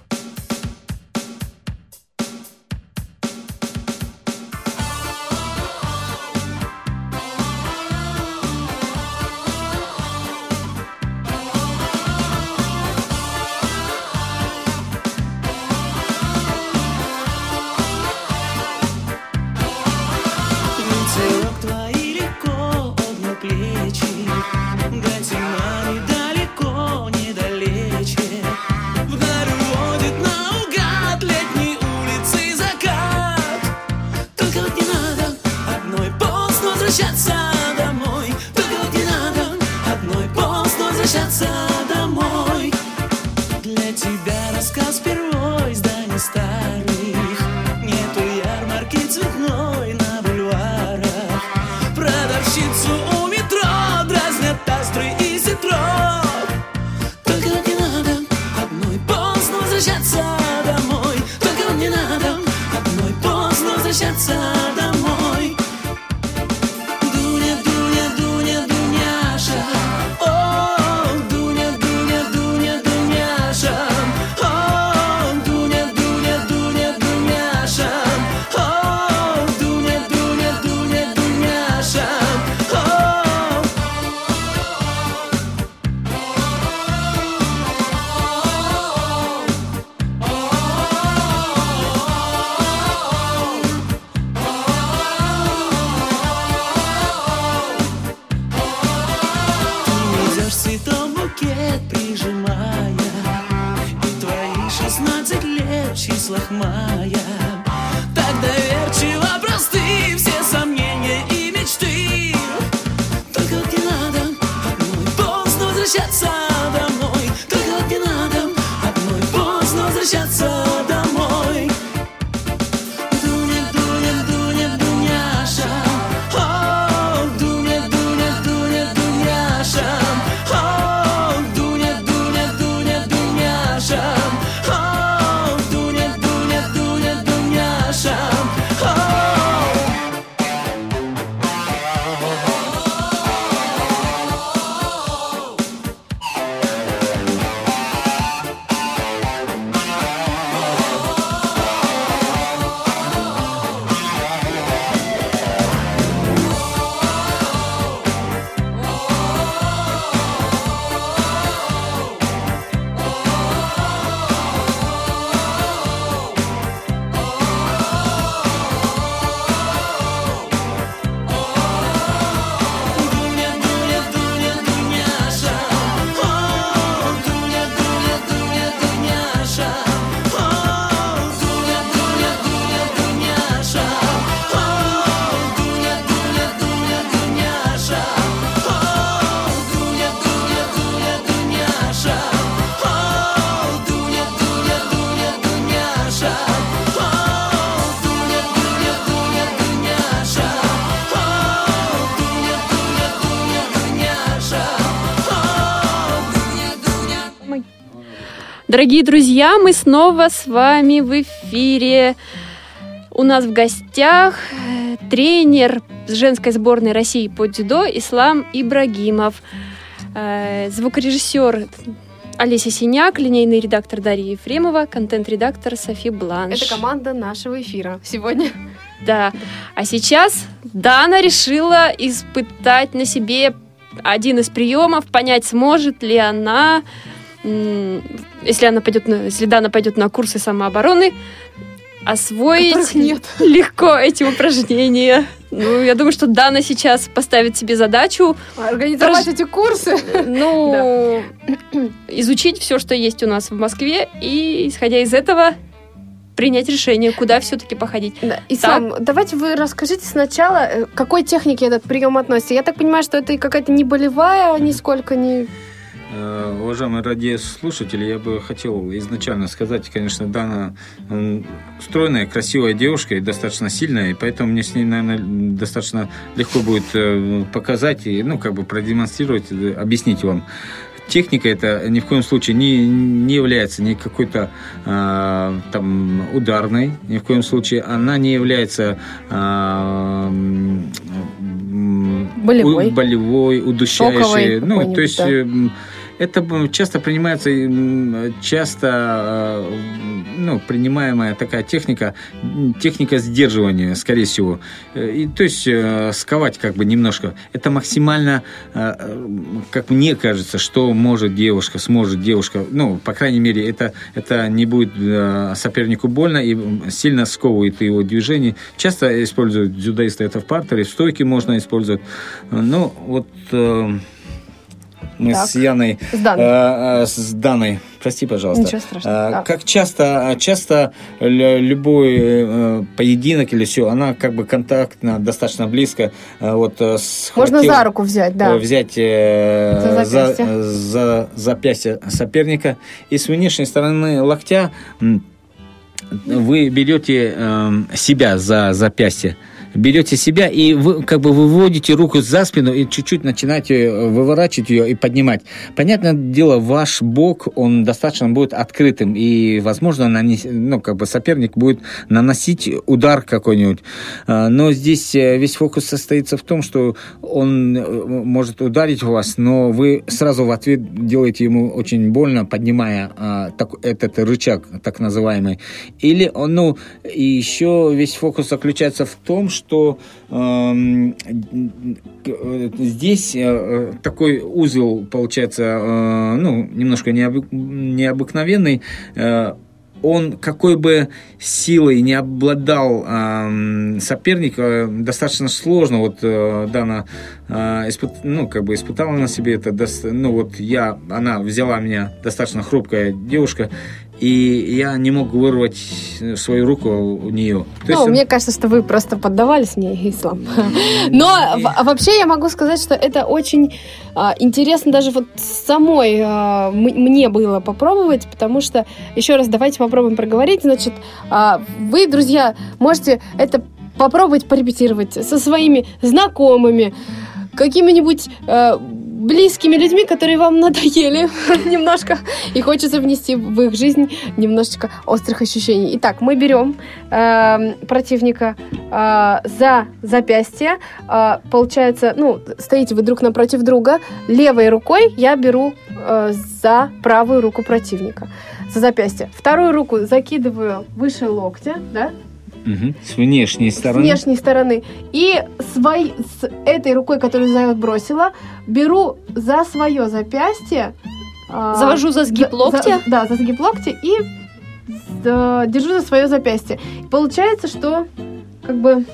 Дорогие друзья, мы снова с вами в эфире. У нас в гостях э, тренер женской сборной России по дзюдо Ислам Ибрагимов, э, звукорежиссер Олеся Синяк, линейный редактор Дарья Ефремова, контент-редактор Софи Бланш. Это команда нашего эфира сегодня. Да. А сейчас Дана решила испытать на себе один из приемов, понять, сможет ли она, если она пойдет, на, если Дана пойдет на курсы самообороны, освоить Которых нет. легко эти упражнения. Ну, я думаю, что Дана сейчас поставит себе задачу, Организовать эти курсы. ну, <laughs> изучить все, что есть у нас в Москве, и, исходя из этого, принять решение, куда все-таки походить. Да, И сам, давайте вы расскажите сначала, э, к какой технике этот прием относится. Я так понимаю, что это какая-то не болевая, нисколько не... Э, Уважаемые радиослушатели, я бы хотел изначально сказать, конечно, Дана м, стройная, красивая девушка и достаточно сильная, и поэтому мне с ней, наверное, достаточно легко будет э, показать и, ну, как бы продемонстрировать, э, объяснить вам. Техника это ни в коем случае не, не является ни какой-то э, там ударной, ни в коем случае она не является э, Болевой. болевой, удушающей. Ну, то есть да. Это часто принимается, часто э, ну, принимаемая такая техника, техника сдерживания, скорее всего. Э, И, то есть э, сковать как бы немножко. Это максимально, э, как мне кажется, что может девушка, сможет девушка, ну, по крайней мере, это, это не будет э, сопернику больно и сильно сковывает его движение. Часто используют дзюдоисты это в партере, в стойке можно использовать. Ну, вот мы Так. с Яной С Даной. Э, э, с Даной. Прости, пожалуйста. Ничего страшного, Э, да. Как часто, часто лю- любой э, поединок или все, она как бы контактно, достаточно близко. э, Вот, э, Можно за руку взять, да. э, взять э, За за, запястье. за запястье соперника и с внешней стороны локтя вы берете эм, себя за запястье берете себя и вы как бы выводите руку за спину и чуть-чуть начинаете э, выворачивать ее и поднимать. Понятное дело, ваш бок, он достаточно будет открытым, и, возможно, нанес- ну, как бы соперник будет наносить удар какой-нибудь. А, Но здесь э, весь фокус состоится в том, что он э, может ударить вас, но вы сразу в ответ делаете ему очень больно, поднимая а, так- этот рычаг, так называемый. Или он, ну, и еще весь фокус заключается в том, что эм, э, здесь э, такой узел получается, э, ну, немножко необы- необыкновенный. э, он какой бы силой не обладал эм, соперник, э, достаточно сложно. Вот э, Дана э, испыт- ну, как бы испытала на себе это. дос- ну, вот я, она взяла меня, достаточно хрупкая девушка, и я не мог вырвать свою руку у нее. То Ну, есть, мне кажется, что вы просто поддавались мне, Ислам. Но вообще я могу сказать, что это очень а, интересно даже вот самой а, мне было попробовать, потому что, еще раз, давайте попробуем проговорить. Значит, а, вы, друзья, можете это попробовать порепетировать со своими знакомыми, какими-нибудь а, близкими людьми, которые вам надоели <laughs> немножко, и хочется внести в их жизнь немножечко острых ощущений. Итак, мы берем э, противника э, за запястье. Э, получается, ну, стоите вы друг напротив друга. Левой рукой я беру э, за правую руку противника. За запястье. Вторую руку закидываю выше локтя, да? Мгм. С внешней с стороны. внешней стороны. И свой, с этой рукой, которую я бросила, беру за свое запястье. а, Завожу за сгиб локтя. за- да, за сгиб локтя и за- держу за свое запястье. Получается, что как бы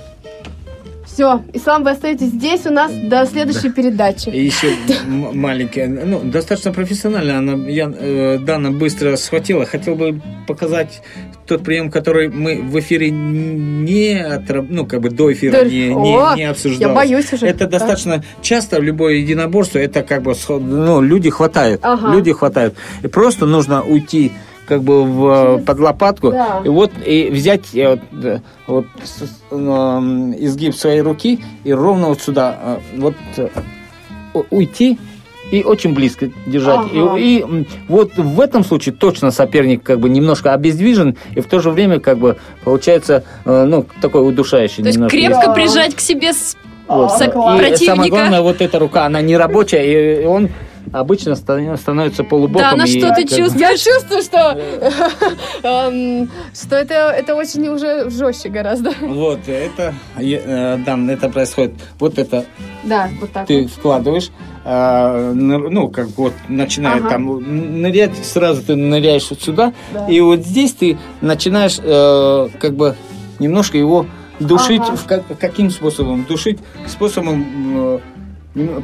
все, Ислам, вы остаетесь здесь у нас до следующей передачи. И еще маленькая, ну, достаточно профессионально. Она, я, э, Дана быстро схватила. Хотел бы показать тот прием, который мы в эфире не отраб- ну, как бы до эфира До- не, не, О, не Я обсуждал. боюсь уже. Это Да. достаточно часто в любое единоборство, это как бы, ну, люди хватают, Ага. люди хватают. И просто нужно уйти как бы в, э, под лопатку, Да. и вот и взять э, вот, э, вот изгиб своей руки и ровно вот сюда, вот уйти и очень близко держать. Ага. И, и, вот в этом случае точно соперник как бы немножко обездвижен, и в то же время как бы получается э, ну такой удушающий. То есть немножко. крепко Да. прижать к себе с- Вот. со- И противника. самое главное, вот эта рука, она не рабочая, и он обычно ста- становится полубоком. Да, на и что ты как бы- чувствуешь? Я чувствую, что, <laughs> эм, что это, это очень уже жестче гораздо. Вот, это, э, да, это происходит. Вот это Да, вот так. ты вот. вкладываешь, а, ну, как бы вот начинает Ага. там нырять, сразу ты ныряешь вот сюда, Да. и вот здесь ты начинаешь э, как бы немножко его душить. Ага. В как- каким способом? Душить способом, э,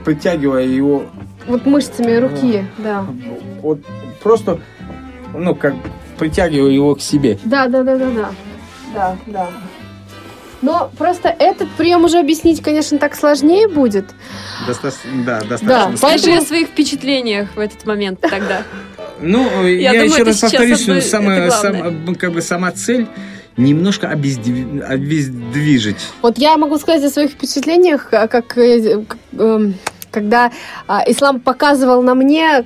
притягивая его Вот мышцами руки, да. вот просто, ну, как притягивая его к себе. Да, да, да, да, да. Да, да. Но просто этот прием уже объяснить, конечно, так сложнее будет. Достаточно, да, Да, Скажи Поэтому- о своих впечатлениях в этот момент тогда. Ну, я, думаю, еще раз повторюсь, одно- главное. сам- как бы сама цель немножко обездви- обездвижить. Вот я могу сказать о своих впечатлениях, а, как, э, эм, когда а, ислам показывал на мне,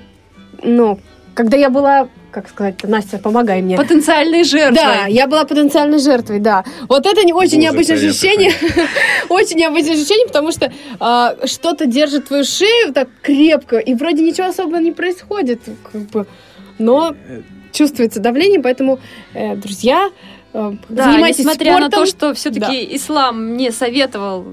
ну, когда я была, как сказать, Настя, помогай мне. Потенциальной жертвой. Да, я была потенциальной жертвой, да. Вот это не очень Боже, необычное ощущение. <laughs> Очень необычное ощущение, потому что а, что-то держит твою шею так крепко, и вроде ничего особо не происходит, как бы. Но чувствуется давление, поэтому, э, друзья, э, Да, занимайтесь несмотря на спортом. то, что все-таки ислам не советовал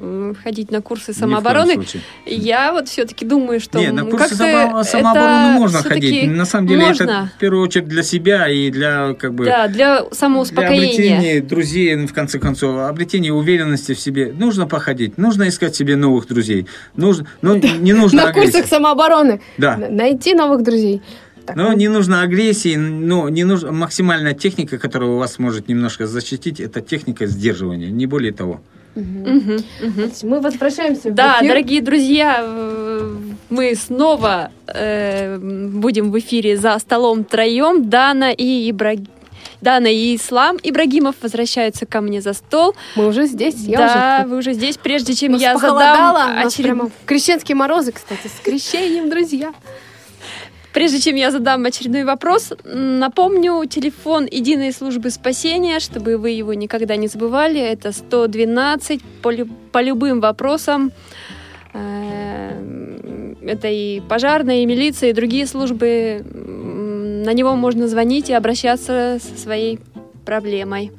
ходить на курсы самообороны, я вот все-таки думаю, что Не, на курсы само- самообороны это можно ходить. На самом деле это можно. в первую очередь для себя и для как бы Да, для для самоуспокоения. обретения друзей, в конце концов, обретения уверенности в себе. Нужно походить, нужно искать себе новых друзей. Нужно, но не нужно на курсах агрессии. самообороны Да. найти новых друзей. Так, Но ну, не нужно агрессии, но не нужна максимальная техника, которая у вас может немножко защитить, это техника сдерживания, не более того. Мгм, мгм. Мы возвращаемся в Да, эфир. дорогие друзья, э, мы снова э, будем в эфире за столом троем. Дана и Ибраг... Дана и Ислам Ибрагимов возвращаются ко мне за стол. Мы уже здесь, я да, уже вы уже здесь. Прежде чем Нас я похолодало, задам очеред- прямо крещенские морозы, кстати, с крещением, друзья. Прежде чем я задам очередной вопрос, напомню телефон единой службы спасения, чтобы вы его никогда не забывали. Это 112 по, по любым вопросам. Э, Это и пожарная, и милиция, и другие службы. На него можно звонить и обращаться со своей проблемой.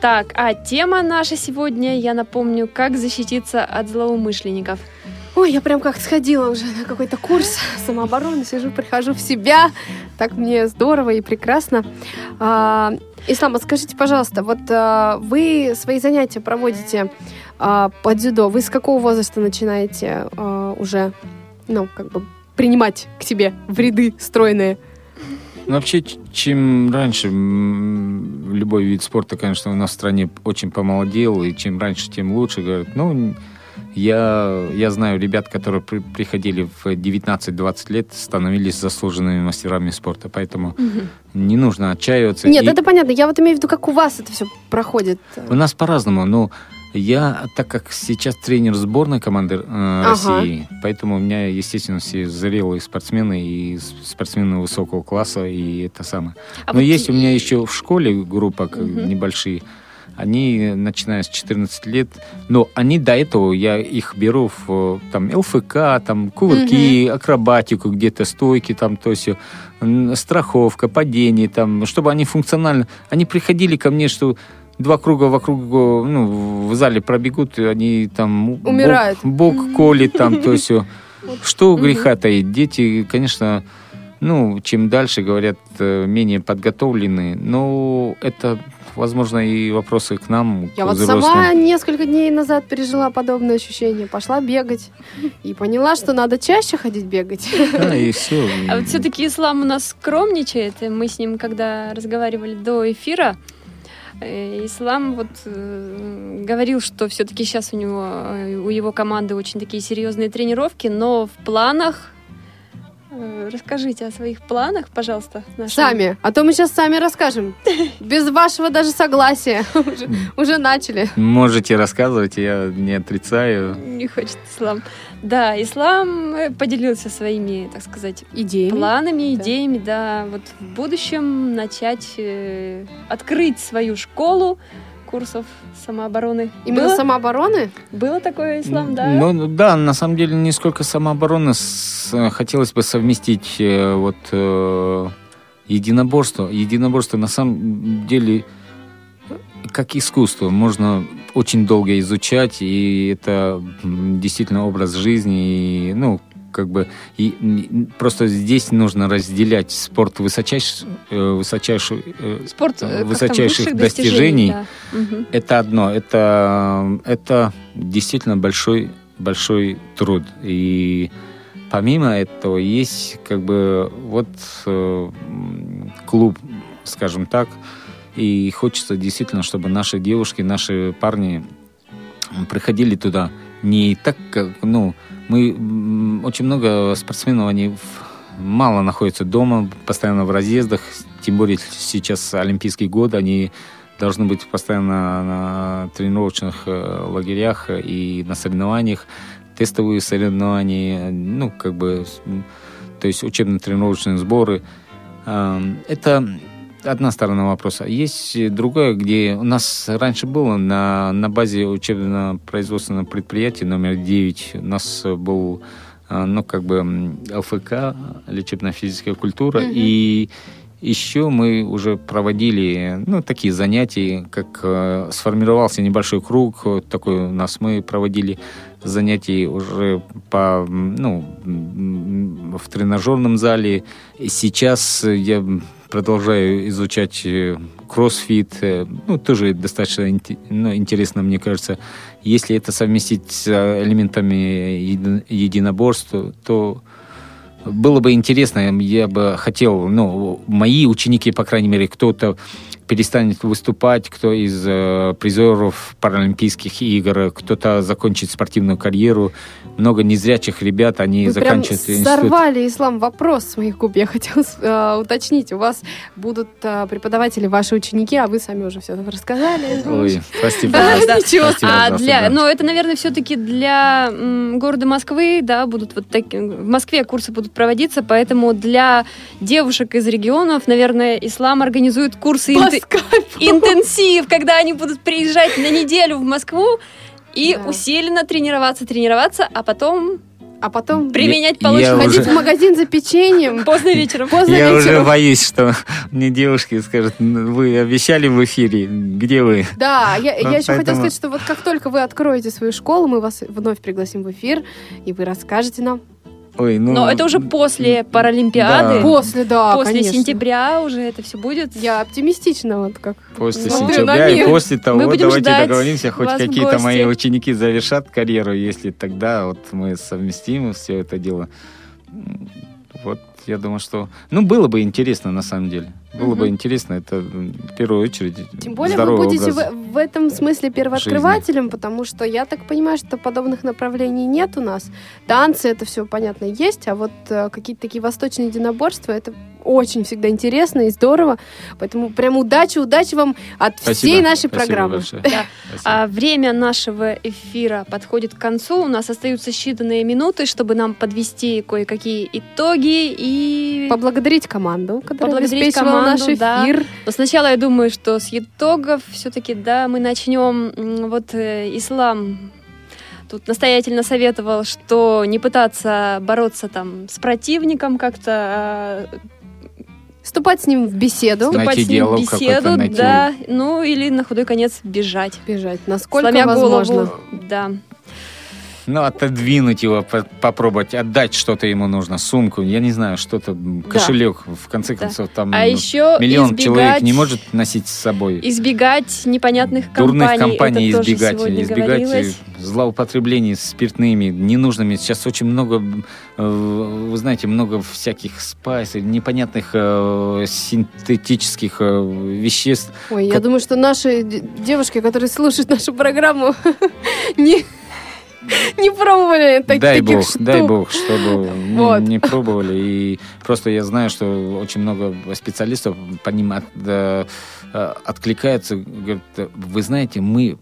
Так, а тема наша сегодня, я напомню, как защититься от злоумышленников. Ой, я прям как сходила уже на какой-то курс самообороны, сижу, прихожу в себя. Так мне здорово и прекрасно. А, Ислам, а скажите, пожалуйста, вот а, вы свои занятия проводите а, по дзюдо. Вы с какого возраста начинаете а, уже, ну, как бы принимать к себе в ряды стройные? Ну, вообще, чем раньше любой вид спорта, конечно, у нас в стране очень помолодел, и чем раньше, тем лучше. Говорят, ну, я, я знаю ребят, которые при- приходили в 19-20 лет, становились заслуженными мастерами спорта, поэтому не нужно отчаиваться. Нет, И это понятно. Я вот имею в виду, как у вас это все проходит. У нас по-разному, но я, так как сейчас тренер сборной команды э, России, поэтому у меня, естественно, все зрелые спортсмены и спортсмены высокого класса, и это самое. А Но вот есть у меня еще в школе группа Мгм. небольшие. Они, начиная с 14 лет, но они до этого, я их беру в там, ЛФК, там, кувырки, акробатику где-то, стойки, там, то есть страховка, падение, там, чтобы они функционально... Они приходили ко мне, что два круга вокруг, ну, в зале пробегут, и они там... Умирают. Бок, колет там, то есть <laughs> Что греха таить? Дети, конечно, ну, чем дальше, говорят, э, менее подготовлены. Но это, возможно, и вопросы к нам, Я к вот взрослым. сама несколько дней назад пережила подобное ощущение. Пошла бегать и поняла, что надо чаще ходить бегать. Да, <laughs> и все. А вот все-таки ислам у нас скромничает. Мы с ним, когда разговаривали до эфира, э, Ислам вот э, говорил, что все-таки сейчас у него, э, у его команды очень такие серьезные тренировки, но в планах Расскажите о своих планах, пожалуйста. нашим. Сами. А то мы сейчас сами расскажем. <laughs> Без вашего даже согласия. <laughs> Уже, уже начали. Можете рассказывать, я не отрицаю. Не хочет ислам. Да, ислам э, поделился своими, так сказать, Идеями. планами, Да. идеями, да, вот в будущем начать э, открыть свою школу курсов самообороны. Именно было, самообороны? было такое ислам, да? Ну да, на самом деле не сколько самообороны, с- хотелось бы совместить э, вот э, единоборство. Единоборство на самом деле э, как искусство, можно очень долго изучать, и это действительно образ жизни, и, ну, как бы, и просто здесь нужно разделять спорт высочайший, э, Спорт э, как там, высочайших высших достижений. да. Это одно, это, это действительно большой, большой труд. И помимо этого есть как бы вот э, клуб, скажем так, и хочется действительно, чтобы наши девушки, наши парни приходили туда не так, как, ну, мы очень много спортсменов, они мало находятся дома, постоянно в разъездах, тем более сейчас Олимпийский год, они должны быть постоянно на тренировочных э, лагерях и на соревнованиях, тестовые соревнования, ну, как бы, то есть учебно-тренировочные сборы. Эм, Это одна сторона вопроса. Есть и другое, где у нас раньше было на, на базе учебно-производственного предприятия номер 9 у нас был э, ну, как бы ЛФК, лечебно-физическая культура, Мгм. и еще мы уже проводили, ну, такие занятия, как э, сформировался небольшой круг, такой у нас мы проводили занятия уже по, ну, в тренажерном зале. И сейчас я продолжаю изучать э, кроссфит, э, ну, тоже достаточно ну, интересно, мне кажется. Если это совместить с э, элементами еди- единоборства, то было бы интересно, я бы хотел, ну, мои ученики, по крайней мере, кто-то перестанет выступать, кто из э, призеров Паралимпийских игр, кто-то закончит спортивную карьеру. Много незрячих ребят, они Вы прям заканчивают институт. сорвали, Ислам, вопрос с моих губ. Я хотела э, уточнить. У вас будут э, преподаватели, ваши ученики, а вы сами уже все рассказали. Ой, прости, Да, пожалуйста. Ничего А для, да. ну это, наверное, все-таки для города Москвы, да, будут вот такие. В Москве курсы будут проводиться, поэтому для девушек из регионов, наверное, ислам организует курсы По инте- скайпу. <laughs> интенсив, когда они будут приезжать на неделю в Москву и Да. усиленно тренироваться, тренироваться, а потом А потом применять Я полученное уже- ходить в магазин за печеньем. поздно вечером. Поздно Я уже вечером. боюсь, что мне девушки скажут, «Ну, вы обещали в эфире, где вы? Да, я, Ну, я еще хотела сказать, что вот как только вы откроете свою школу, мы вас вновь пригласим в эфир, и вы расскажете нам. Ой, ну, Но это уже после Паралимпиады. Да. После, да, После конечно. сентября уже это все будет. Я оптимистична, вот как. После Смотрю сентября и после того, Мы будем давайте договоримся, хоть какие-то мои ученики завершат карьеру, если тогда вот мы совместим все это дело. Вот, я думаю, что... Ну, было бы интересно, на самом деле. Было бы Мгм. интересно, это в первую очередь Тем более вы будете образ. в, в этом смысле первооткрывателем, потому что я так понимаю, что подобных направлений нет у нас. Танцы, это все понятно, есть, а вот э, какие-то такие восточные единоборства, это очень всегда интересно и здорово. Поэтому прям удачи, удачи вам от Спасибо, всей нашей спасибо программы. большое. Да. А время нашего эфира подходит к концу. У нас остаются считанные минуты, чтобы нам подвести кое-какие итоги и... Поблагодарить команду, которая Поблагодарить обеспечивала команду, наш да. эфир. Но сначала я думаю, что с итогов все-таки, да, мы начнем. Вот э, ислам тут настоятельно советовал, что не пытаться бороться там с противником как-то, а Вступать с ним в беседу, Найти вступать с ним в беседу, найти- да, ну или на худой конец бежать. бежать, насколько сломя возможно. голову, да. Ну, отодвинуть его, по- попробовать, отдать что-то ему нужно, сумку, я не знаю, что-то, м, Да. кошелек, в конце Да. концов, там А ну, еще миллион избегать, человек не может носить с собой. избегать непонятных Дурных компаний. компаний Это тоже избегать, избегать говорилось. злоупотреблений спиртными, ненужными. Сейчас очень много, э, вы знаете, много всяких спайсов, непонятных э, синтетических э, веществ. Ой, я Как- думаю, что наши девушки, которые слушают нашу программу, <laughs> не, <laughs> Не пробовали так- дай таких бог, штук. дай бог, чтобы <laughs> Вот. не пробовали. И просто я знаю, что очень много специалистов по ним от- э, э, откликаются. Говорят, вы знаете, мы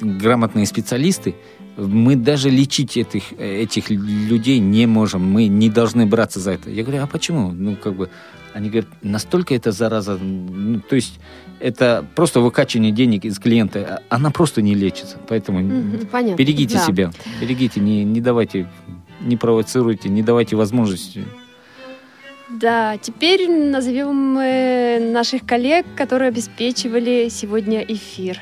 грамотные специалисты, мы даже лечить этих, этих людей не можем, мы не должны браться за это. Я говорю, а почему? Ну, как бы, они говорят, настолько это зараза, ну, то есть это просто выкачивание денег из клиента, а она просто не лечится. Поэтому Понятно. Берегите Да. себя, берегите, не, не давайте, не провоцируйте, не давайте возможности. Да, теперь назовем э, наших коллег, которые обеспечивали сегодня эфир.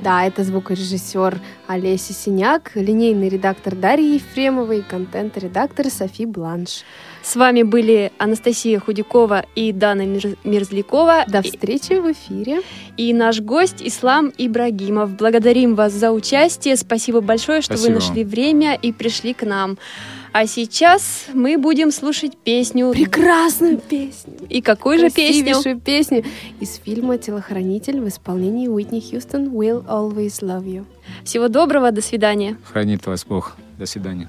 Да, это звукорежиссер Олеся Синяк, линейный редактор Дарья Ефремова и контент-редактор Софи Бланш. С вами были Анастасия Худякова и Дана Мерзлякова. До И- встречи в эфире. И наш гость Ислам Ибрагимов. Благодарим вас за участие. Спасибо большое, что Спасибо вы нашли время и пришли к нам. А сейчас мы будем слушать песню. Прекрасную песню. И какую же песню? Красивейшую песню из фильма «Телохранитель» в исполнении Уитни Хьюстон «Will Always Love You». Всего доброго, до свидания. Хранит вас Бог. До свидания.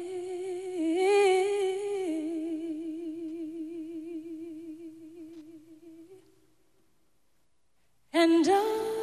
And I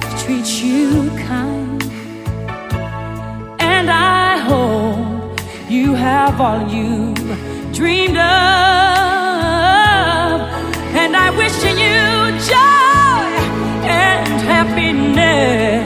life treats you kind. And I hope you have all you dreamed of. And I wish you joy and happiness.